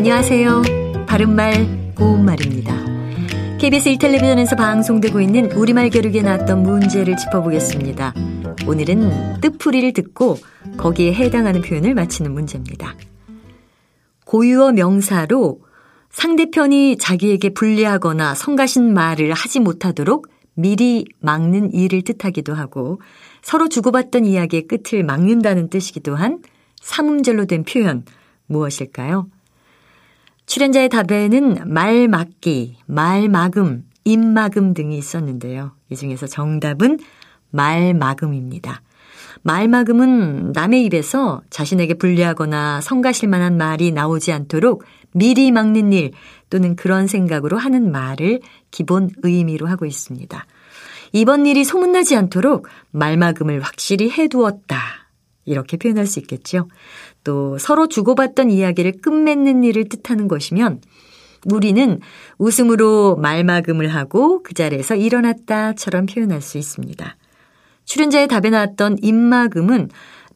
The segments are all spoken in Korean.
안녕하세요. 바른말, 고운말입니다. KBS 1텔레비전에서 방송되고 있는 우리말 교육에 나왔던 문제를 짚어보겠습니다. 오늘은 뜻풀이를 듣고 거기에 해당하는 표현을 맞히는 문제입니다. 고유어 명사로 상대편이 자기에게 불리하거나 성가신 말을 하지 못하도록 미리 막는 일을 뜻하기도 하고 서로 주고받던 이야기의 끝을 막는다는 뜻이기도 한 사문절로 된 표현 무엇일까요? 출연자의 답에는 말 막기, 말 막음, 입 막음 등이 있었는데요. 이 중에서 정답은 말 막음입니다. 말 막음은 남의 입에서 자신에게 불리하거나 성가실 만한 말이 나오지 않도록 미리 막는 일 또는 그런 생각으로 하는 말을 기본 의미로 하고 있습니다. 이번 일이 소문나지 않도록 말막음을 확실히 해두었다. 이렇게 표현할 수 있겠죠. 또 서로 주고받던 이야기를 끝맺는 일을 뜻하는 것이면 우리는 웃음으로 말막음을 하고 그 자리에서 일어났다처럼 표현할 수 있습니다. 출연자의 답에 나왔던 입막음은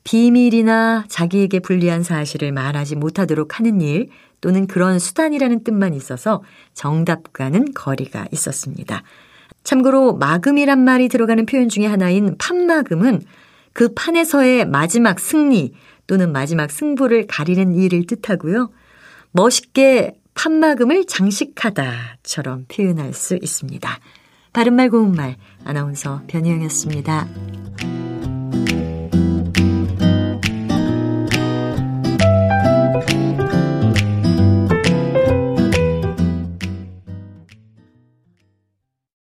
비밀이나 자기에게 불리한 사실을 말하지 못하도록 하는 일 또는 그런 수단이라는 뜻만 있어서 정답과는 거리가 있었습니다. 참고로 막음이란 말이 들어가는 표현 중에 하나인 판막음은 그 판에서의 마지막 승리 또는 마지막 승부를 가리는 일을 뜻하고요. 멋있게 판막음을 장식하다처럼 표현할 수 있습니다. 바른말 고운말 아나운서 변희영이었습니다.